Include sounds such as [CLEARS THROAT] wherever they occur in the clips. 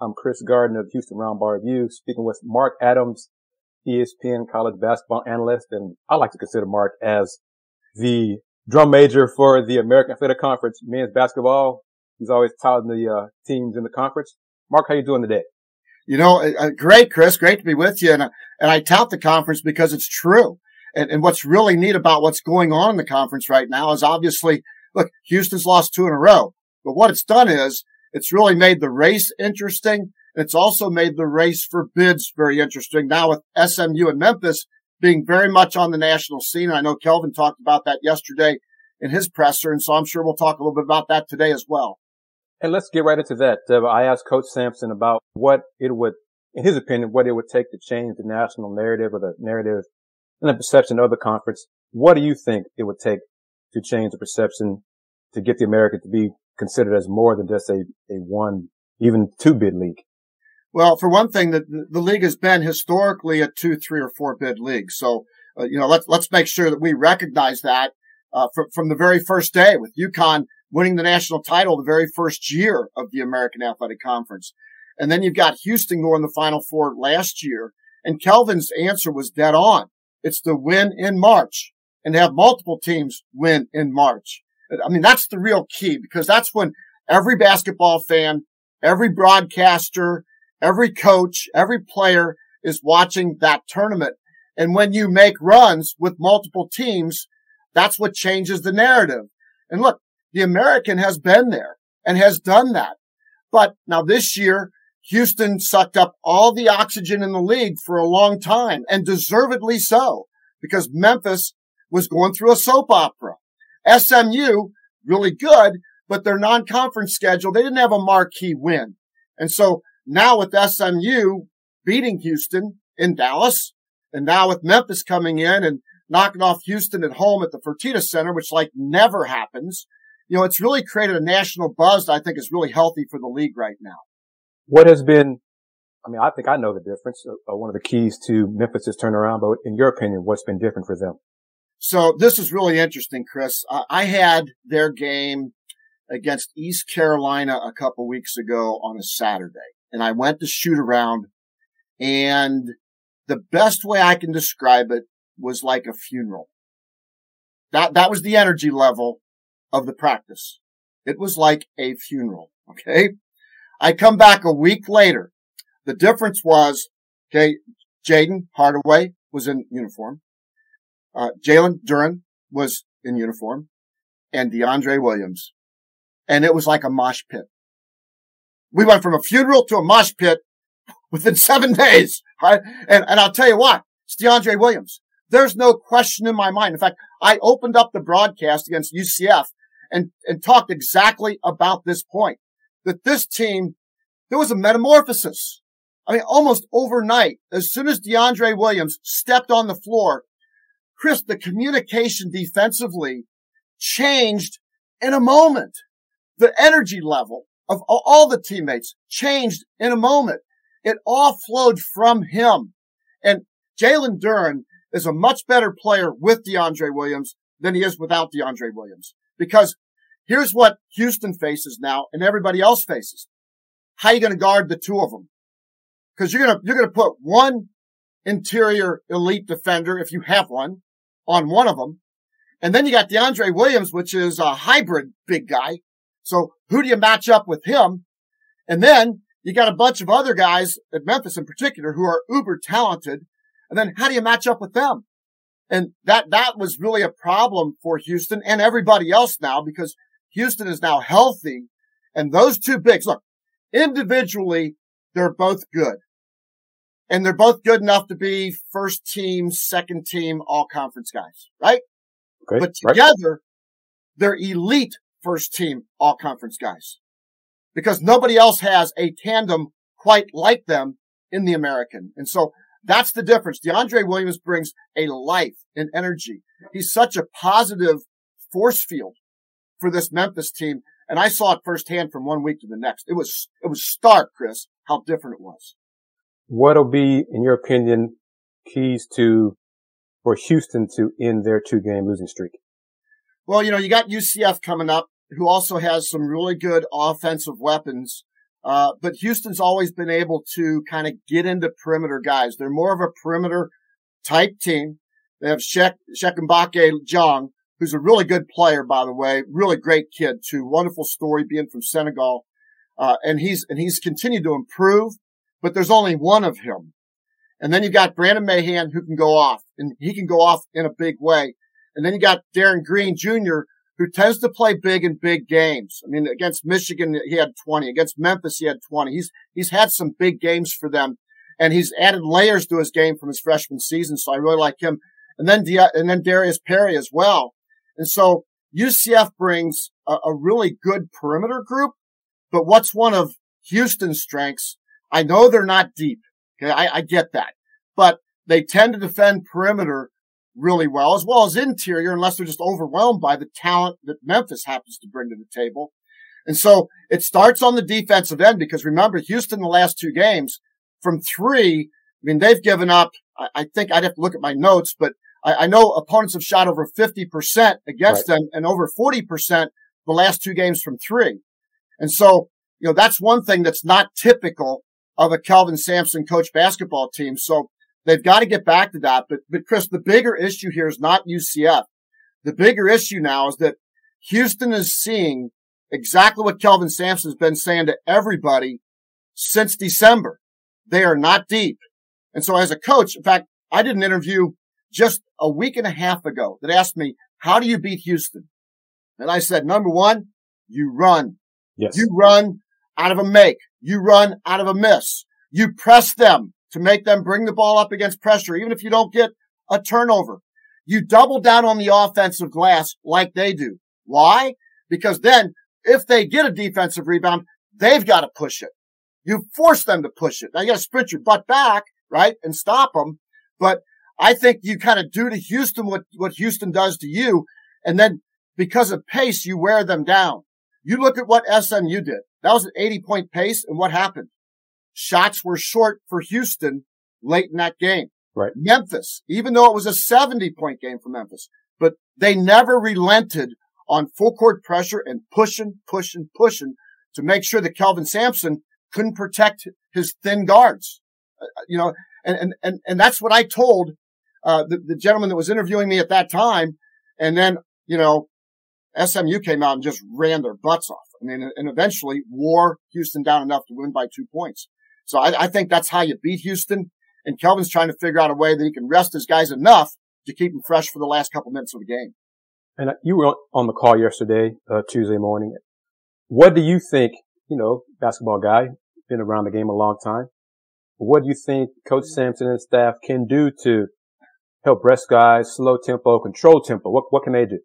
I'm Chris Gardner of Houston Roundball Review, speaking with Mark Adams, ESPN college basketball analyst, and I like to consider Mark as the drum major for the American Athletic Conference men's basketball. He's always touting the uh, teams in the conference. Mark, how you doing today? You know, uh, great, Chris. Great to be with you. And, uh, and I tout the conference because it's true. And, and what's really neat about what's going on in the conference right now is obviously, look, Houston's lost two in a row, but what it's done is it's really made the race interesting. It's also made the race for bids very interesting. Now with SMU and Memphis being very much on the national scene. I know Kelvin talked about that yesterday in his presser. And so I'm sure we'll talk a little bit about that today as well. And let's get right into that. Uh, I asked Coach Sampson about what it would, in his opinion, what it would take to change the national narrative or the narrative and the perception of the conference. What do you think it would take to change the perception to get the American to be considered as more than just a, a one, even two bid league? Well, for one thing, the, the league has been historically a two, three, or four bid league. So, uh, you know, let's let's make sure that we recognize that uh, from from the very first day with UConn winning the national title the very first year of the American Athletic Conference, and then you've got Houston going the Final Four last year. And Kelvin's answer was dead on. It's the win in March and have multiple teams win in March. I mean, that's the real key because that's when every basketball fan, every broadcaster, every coach, every player is watching that tournament. And when you make runs with multiple teams, that's what changes the narrative. And look, the American has been there and has done that. But now this year, Houston sucked up all the oxygen in the league for a long time and deservedly so because Memphis was going through a soap opera. SMU, really good, but their non-conference schedule, they didn't have a marquee win. And so now with SMU beating Houston in Dallas and now with Memphis coming in and knocking off Houston at home at the Fertitta Center, which like never happens, you know, it's really created a national buzz that I think is really healthy for the league right now. What has been, I mean, I think I know the difference. Uh, one of the keys to Memphis's turnaround, but in your opinion, what's been different for them? So this is really interesting, Chris. Uh, I had their game against East Carolina a couple weeks ago on a Saturday and I went to shoot around and the best way I can describe it was like a funeral. That, that was the energy level of the practice. It was like a funeral. Okay. I come back a week later. The difference was, okay, Jayden Hardaway was in uniform. Uh, Jalen Duren was in uniform and DeAndre Williams. And it was like a mosh pit. We went from a funeral to a mosh pit [LAUGHS] within seven days. Right? And, and I'll tell you what, it's DeAndre Williams. There's no question in my mind. In fact, I opened up the broadcast against UCF and, and talked exactly about this point that this team, there was a metamorphosis. I mean, almost overnight, as soon as DeAndre Williams stepped on the floor, Chris, the communication defensively changed in a moment. The energy level, of all the teammates changed in a moment. It all flowed from him. And Jalen Duren is a much better player with DeAndre Williams than he is without DeAndre Williams. Because here's what Houston faces now and everybody else faces. How are you going to guard the two of them? Cause you're going to, you're going to put one interior elite defender, if you have one, on one of them. And then you got DeAndre Williams, which is a hybrid big guy so who do you match up with him? And then you got a bunch of other guys at Memphis in particular who are uber talented. And then how do you match up with them? And that, that was really a problem for Houston and everybody else now because Houston is now healthy. And those two bigs, look, individually, they're both good. And they're both good enough to be first team, second team, all conference guys, right? Okay, but together, right. they're elite first team all conference guys because nobody else has a tandem quite like them in the American. And so that's the difference. DeAndre Williams brings a life and energy. He's such a positive force field for this Memphis team. And I saw it firsthand from one week to the next. It was, it was stark, Chris, how different it was. What'll be, in your opinion, keys to, for Houston to end their two game losing streak? Well, you know, you got UCF coming up, who also has some really good offensive weapons. Uh, but Houston's always been able to kind of get into perimeter guys. They're more of a perimeter type team. They have Cheikh, Shekimbake Jong, who's a really good player, by the way, really great kid too. Wonderful story being from Senegal. Uh, and he's, and he's continued to improve, but there's only one of him. And then you got Brandon Mahan who can go off and he can go off in a big way. And then you got Darin Green Jr., who tends to play big in big games. I mean, against Michigan, he had 20. Against Memphis, he had 20. He's, he's had some big games for them and he's added layers to his game from his freshman season. So I really like him. And then, and then Darius Perry as well. And so UCF brings a, a really good perimeter group, but what's one of Houston's strengths? I know they're not deep. Okay. I, I get that, but they tend to defend perimeter really well, as well as interior, unless they're just overwhelmed by the talent that Memphis happens to bring to the table. And so it starts on the defensive end because remember, Houston, the last two games from three, I mean, they've given up, I, I think I'd have to look at my notes, but I, I know opponents have shot over 50% against right. them and over 40% the last two games from three. And so, you know, that's one thing that's not typical of a Kelvin Sampson coach basketball team. So they've got to get back to that. But, but Chris, the bigger issue here is not UCF. The bigger issue now is that Houston is seeing exactly what Kelvin Sampson's been saying to everybody since December. They are not deep. And so as a coach, in fact, I did an interview just a week and a half ago that asked me, how do you beat Houston? And I said, number one, you run. Yes. You run out of a make. You run out of a miss. You press them to make them bring the ball up against pressure, even if you don't get a turnover. You double down on the offensive glass like they do. Why? Because then if they get a defensive rebound, they've got to push it. You force them to push it. Now you got to sprint your butt back, right? And stop them. But I think you kind of do to Houston what, what Houston does to you. And then because of pace, you wear them down. You look at what SMU did. That was an 80 point pace. And what happened? Shots were short for Houston late in that game. Right. Memphis, even though it was a 70 point game for Memphis, but they never relented on full court pressure and pushing, pushing, pushing to make sure that Kelvin Sampson couldn't protect his thin guards. Uh, you know, and, and, and, and that's what I told uh, the, the gentleman that was interviewing me at that time. And then, you know, SMU came out and just ran their butts off. I mean, and eventually wore Houston down enough to win by two points. So I, I think that's how you beat Houston. And Kelvin's trying to figure out a way that he can rest his guys enough to keep them fresh for the last couple minutes of the game. And you were on the call yesterday, uh, Tuesday morning. What do you think, you know, basketball guy, been around the game a long time. What do you think Coach Sampson and staff can do to help rest guys, slow tempo, control tempo? What, what can they do?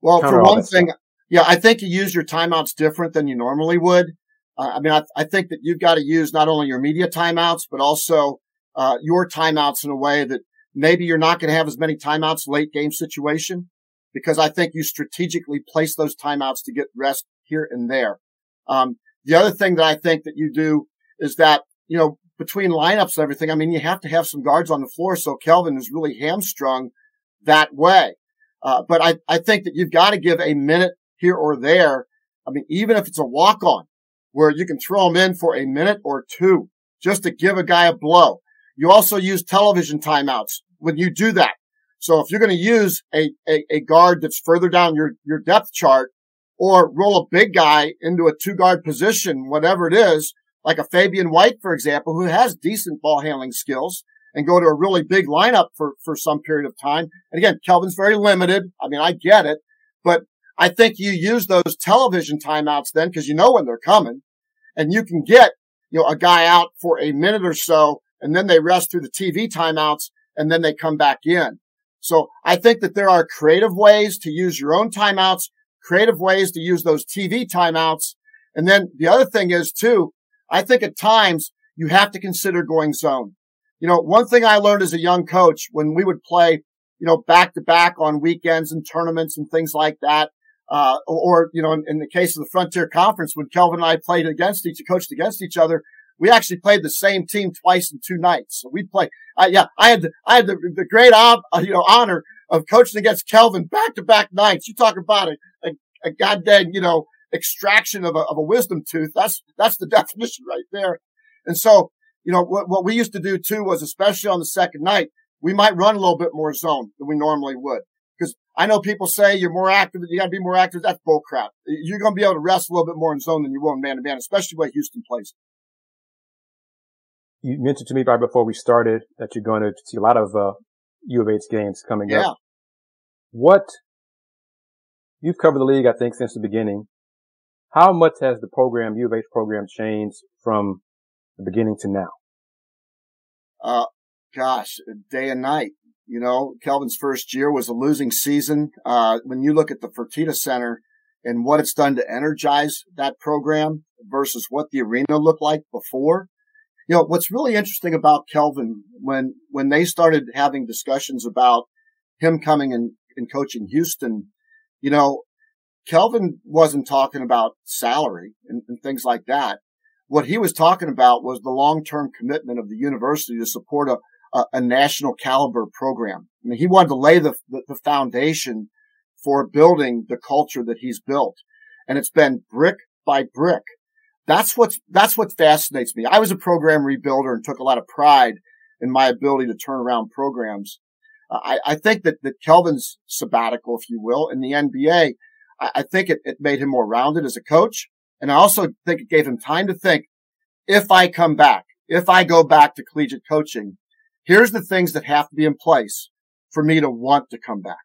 Well, Counter for one thing, stuff. Yeah, I think you use your timeouts different than you normally would. Uh, I mean, I, I, think that you've got to use not only your media timeouts, but also uh, your timeouts in a way that maybe you're not going to have as many timeouts late game situation because I think you strategically place those timeouts to get rest here and there. Um, the other thing that I think that you do is that, you know, between lineups and everything, I mean, you have to have some guards on the floor. So Kelvin is really hamstrung that way. Uh, but I, I think that you've got to give a minute here or there. I mean, even if it's a walk on where you can throw him in for a minute or two just to give a guy a blow. You also use television timeouts when you do that. So if you're going to use a, a, a guard that's further down your, your depth chart or roll a big guy into a two guard position, whatever it is, like a Fabian White, for example, who has decent ball handling skills and go to a really big lineup for, for some period of time. And again, Kelvin's very limited. I mean, I get it, but I think you use those television timeouts then because you know when they're coming and you can get, you know, a guy out for a minute or so and then they rest through the TV timeouts and then they come back in. So I think that there are creative ways to use your own timeouts, creative ways to use those TV timeouts. And then the other thing is too, I think at times you have to consider going zone. You know, one thing I learned as a young coach when we would play, you know, back to back on weekends and tournaments and things like that, uh, or, you know, in, in, the case of the Frontier Conference, when Kelvin and I played against each, coached against each other, we actually played the same team twice in two nights. So we play, uh, yeah, I had, the, I had the, the great, uh, you know, honor of coaching against Kelvin back to back nights. You talk about a, a, a goddamn, you know, extraction of a, of a wisdom tooth. That's, that's the [LAUGHS] definition right there. And so, you know, what, what we used to do too was, especially on the second night, we might run a little bit more zone than we normally would. I know people say you're more active, you gotta be more active. That's bullcrap. You're gonna be able to rest a little bit more in zone than you will in man to man, especially the way Houston plays. You mentioned to me right before we started that you're going to see a lot of uh, U of H games coming up. yeah. up. What you've covered the league, I think, since the beginning. How much has the program, U of H program, changed from the beginning to now? Uh, gosh, day and night. You know, Kelvin's first year was a losing season. Uh, when you look at the Fertitta Center and what it's done to energize that program versus what the arena looked like before, you know, what's really interesting about Kelvin when, when they started having discussions about him coming and, and coaching Houston, you know, Kelvin wasn't talking about salary and, and things like that. What he was talking about was the long-term commitment of the university to support a, a, a national caliber program. I mean, he wanted to lay the, the, the foundation for building the culture that he's built. And it's been brick by brick. That's what's, that's what fascinates me. I was a program rebuilder and took a lot of pride in my ability to turn around programs. I, I think that, that Kelvin's sabbatical, if you will, in the NBA, I, I think it, it made him more rounded as a coach. And I also think it gave him time to think, if I come back, if I go back to collegiate coaching, here's the things that have to be in place for me to want to come back.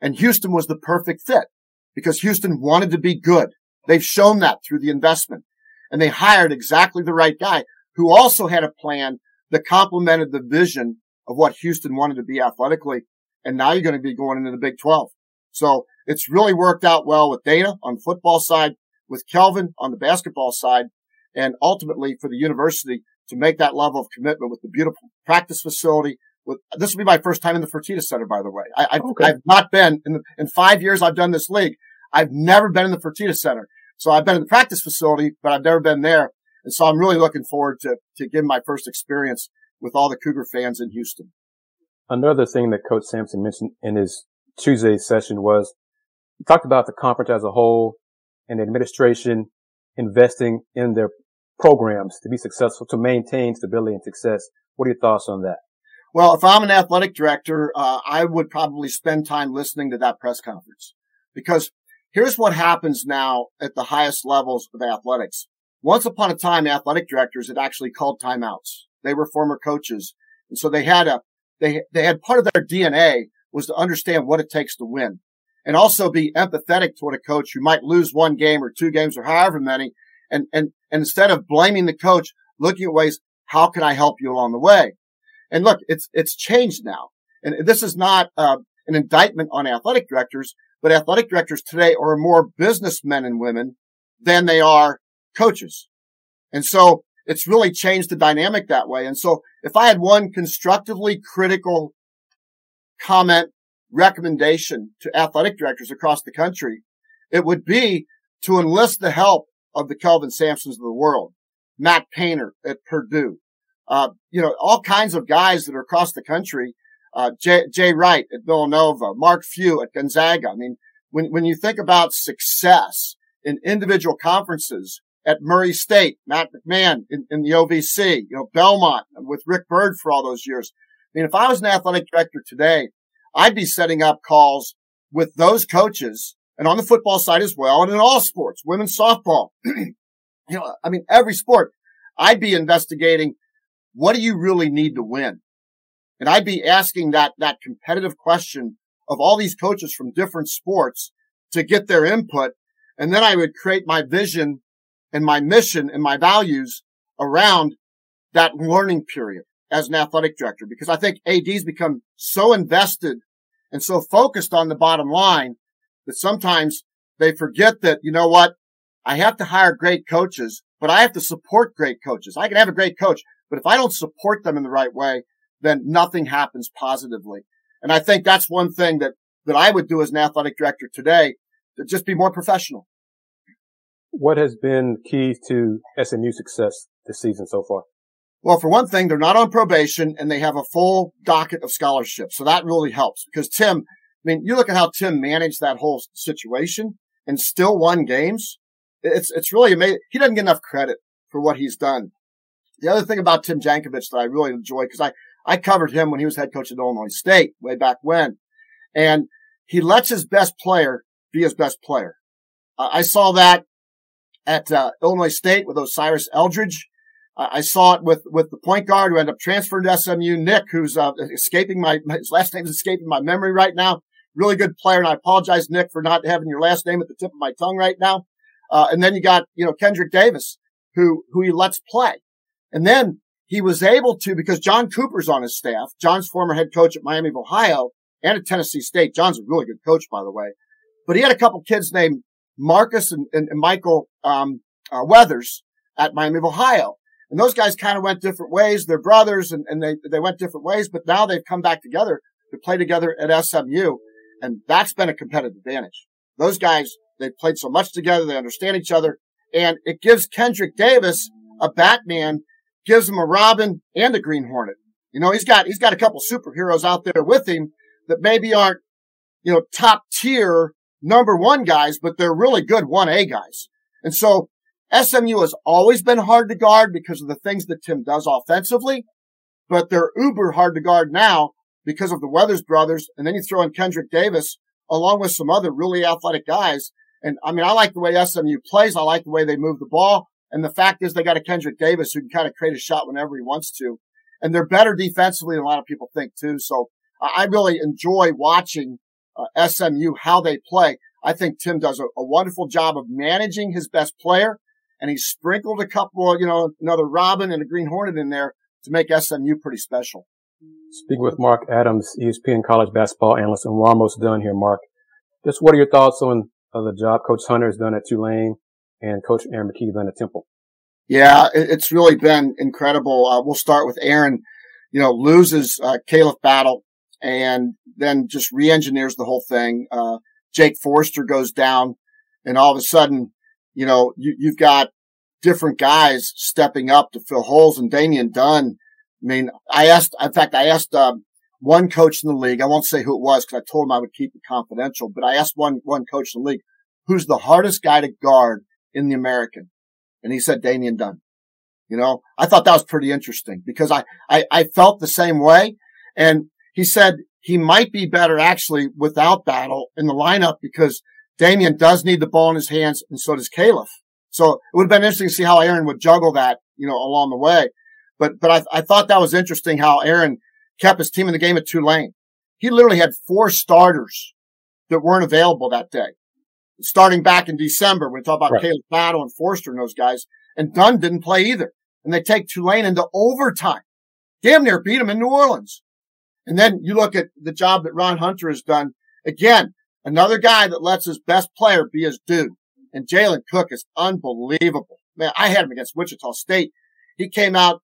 And Houston was the perfect fit because Houston wanted to be good. They've shown that through the investment and they hired exactly the right guy who also had a plan that complemented the vision of what Houston wanted to be athletically. And now you're going to be going into the Big 12. So it's really worked out well with Dana on the football side, with Kelvin on the basketball side, and ultimately for the university to make that level of commitment with the beautiful practice facility. With this will be my first time in the Fertitta Center, by the way. I, have okay. not been in the, in five years I've done this league. I've never been in the Fertitta Center. So I've been in the practice facility, but I've never been there. And so I'm really looking forward to, to give my first experience with all the Cougar fans in Houston. Another thing that Coach Sampson mentioned in his Tuesday session was he talked about the conference as a whole and the administration investing in their programs to be successful, to maintain stability and success. What are your thoughts on that? Well, if I'm an athletic director, uh, I would probably spend time listening to that press conference because here's what happens now at the highest levels of athletics. Once upon a time, athletic directors had actually called timeouts. They were former coaches. And so they had a, they, they had part of their DNA was to understand what it takes to win and also be empathetic toward a coach who might lose one game or two games or however many. And, and, and instead of blaming the coach, looking at ways, how can I help you along the way? And look, it's, it's changed now. And this is not uh, an indictment on athletic directors, but athletic directors today are more businessmen and women than they are coaches. And so it's really changed the dynamic that way. And so if I had one constructively critical comment recommendation to athletic directors across the country, it would be to enlist the help of the Kelvin Sampsons of the world, Matt Painter at Purdue, uh, you know, all kinds of guys that are across the country, uh, Jay, Jay Wright at Villanova, Mark Few at Gonzaga. I mean, when, when you think about success in individual conferences at Murray State, Matt McMahon in, in the OVC, you know, Belmont with Rick Byrd for all those years. I mean, if I was an athletic director today, I'd be setting up calls with those coaches and on the football side as well and in all sports, women's softball. [CLEARS THROAT] you know, I mean, every sport, I'd be investigating what do you really need to win? And I'd be asking that, that competitive question of all these coaches from different sports to get their input. And then I would create my vision and my mission and my values around that learning period as an athletic director because I think ADs become so invested and so focused on the bottom line that sometimes they forget that, you know what? I have to hire great coaches, but I have to support great coaches. I can have a great coach, but if I don't support them in the right way, then nothing happens positively. And I think that's one thing that, that I would do as an athletic director today to just be more professional. What has been key to SMU success this season so far? Well, for one thing, they're not on probation and they have a full docket of scholarships. So that really helps because Tim, I mean, you look at how Tim managed that whole situation and still won games. It's, it's really amazing. He doesn't get enough credit for what he's done. The other thing about Tim Jankovich that I really enjoy, because I, I covered him when he was head coach at Illinois State way back when. And he lets his best player be his best player. I saw that at uh, Illinois State with Osiris Eldridge. I saw it with, with the point guard who ended up transferring to SMU, Nick, who's uh, escaping my, his last name is escaping my memory right now. Really good player. And I apologize, Nick, for not having your last name at the tip of my tongue right now. Uh, and then you got, you know, Kendrick Davis, who, who he lets play. And then he was able to, because John Cooper's on his staff, John's former head coach at Miami of Ohio and at Tennessee State. John's a really good coach, by the way. But he had a couple kids named Marcus and, and, and Michael um, uh, Weathers at Miami of Ohio. And those guys kind of went different ways. They're brothers and, and they, they went different ways, but now they've come back together to play together at SMU. And that's been a competitive advantage. Those guys, they've played so much together. They understand each other and it gives Kendrick Davis a Batman, gives him a Robin and a Green Hornet. You know, he's got, he's got a couple superheroes out there with him that maybe aren't, you know, top tier number one guys, but they're really good 1A guys. And so SMU has always been hard to guard because of the things that Tim does offensively, but they're uber hard to guard now because of the Weathers brothers. And then you throw in Kendrick Davis along with some other really athletic guys. And I mean, I like the way SMU plays. I like the way they move the ball. And the fact is they got a Kendrick Davis who can kind of create a shot whenever he wants to. And they're better defensively than a lot of people think too. So I really enjoy watching uh, SMU, how they play. I think Tim does a, a, wonderful job of managing his best player, and he sprinkled a couple, of, you know, another Robin and a Green Hornet in there to make SMU pretty special. Speaking with Mark Adams, ESPN college basketball analyst, and we're almost done here, Mark. Just what are your thoughts on uh, the job Coach Hunter has done at Tulane and Coach Aaron McKie done at Temple? Yeah, it's really been incredible. Uh, we'll start with Aaron. You know, loses uh, Battle and then just re-engineers the whole thing. Uh, Jake Forrester goes down and all of a sudden, you know, you, have got different guys stepping up to fill holes and Damian Dunn. I mean, I asked, in fact, I asked, um, one coach in the league. I won't say who it was because I told him I would keep it confidential, but I asked one, one coach in the league, who's the hardest guy to guard in the American? And he said Damian Dunn. You know, I thought that was pretty interesting because I, I, I felt the same way. And he said he might be better actually without battle in the lineup because Damian does need the ball in his hands and so does Khalif. So it would have been interesting to see how Aaron would juggle that, you know, along the way. But, but I, I thought that was interesting how Aaron kept his team in the game at Tulane. He literally had four starters that weren't available that day. Starting back in December, when we talk about right. Caleb Battle and Forrester and those guys, and Dunn didn't play either. And they take Tulane into overtime. Damn near beat them in New Orleans. And then you look at the job that Ron Hunter has done. Again, another guy that lets his best player be his dude. And Jalen Cook is unbelievable. Man, I had him against Wichita State. He came out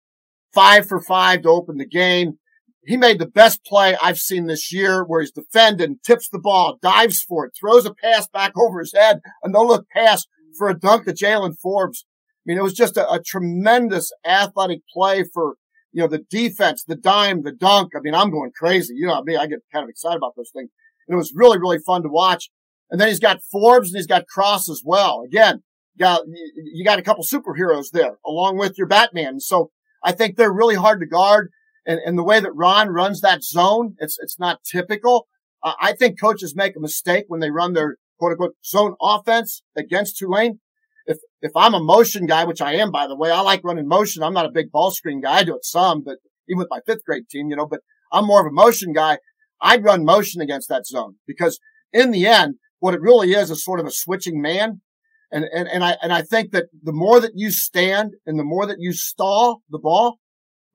five for five to open the game. He made the best play I've seen this year where he's defending, tips the ball, dives for it, throws a pass back over his head, a no look pass for a dunk to Jaylen Forbes. I mean, it was just a, a tremendous athletic play for you know, the defense, the dime, the dunk. I mean, I'm going crazy. You know, I mean, I get kind of excited about those things. And it was really, really fun to watch. And then he's got Forbes and he's got Cross as well. Again, you got, you got a couple superheroes there along with your Batman. So I think they're really hard to guard. And, and the way that Ron runs that zone, it's, it's not typical. Uh, I think coaches make a mistake when they run their quote unquote zone offense against Tulane if if I'm a motion guy, which I am by the way, I like running motion. I'm not a big ball screen guy. I do it some, but even with my fifth grade team, you know, but I'm more of a motion guy. I'd run motion against that zone because in the end, what it really is is sort of a switching man. And, and, and I, and I think that the more that you stand and the more that you stall the ball,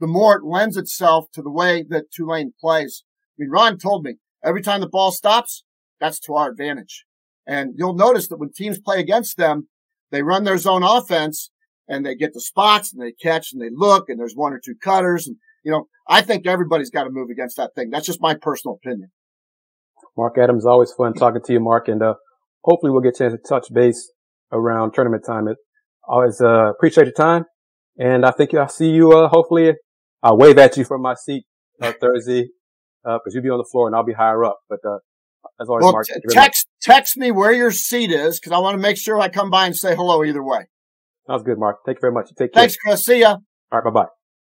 the more it lends itself to the way that Tulane plays. I mean, Ron told me every time the ball stops, that's to our advantage. And you'll notice that when teams play against them, they run their zone offense and they get the spots and they catch and they look and there's one or two cutters. And, you know, I think everybody's got to move against that thing. That's just my personal opinion. Mark Adams, always fun talking to you, Mark. And, uh, hopefully we'll get a chance to touch base around tournament time. It always, uh, appreciate your time. And I think I'll see you, uh, hopefully I'll wave at you from my seat, uh, Thursday, uh, cause you'll be on the floor and I'll be higher up. But, uh, As always, well, Mark. t- text text me where your seat is because I want to make sure I come by and say hello either way. Sounds good, Mark. Thank you very much. Take care. Thanks, Chris. See ya. All right. Bye bye.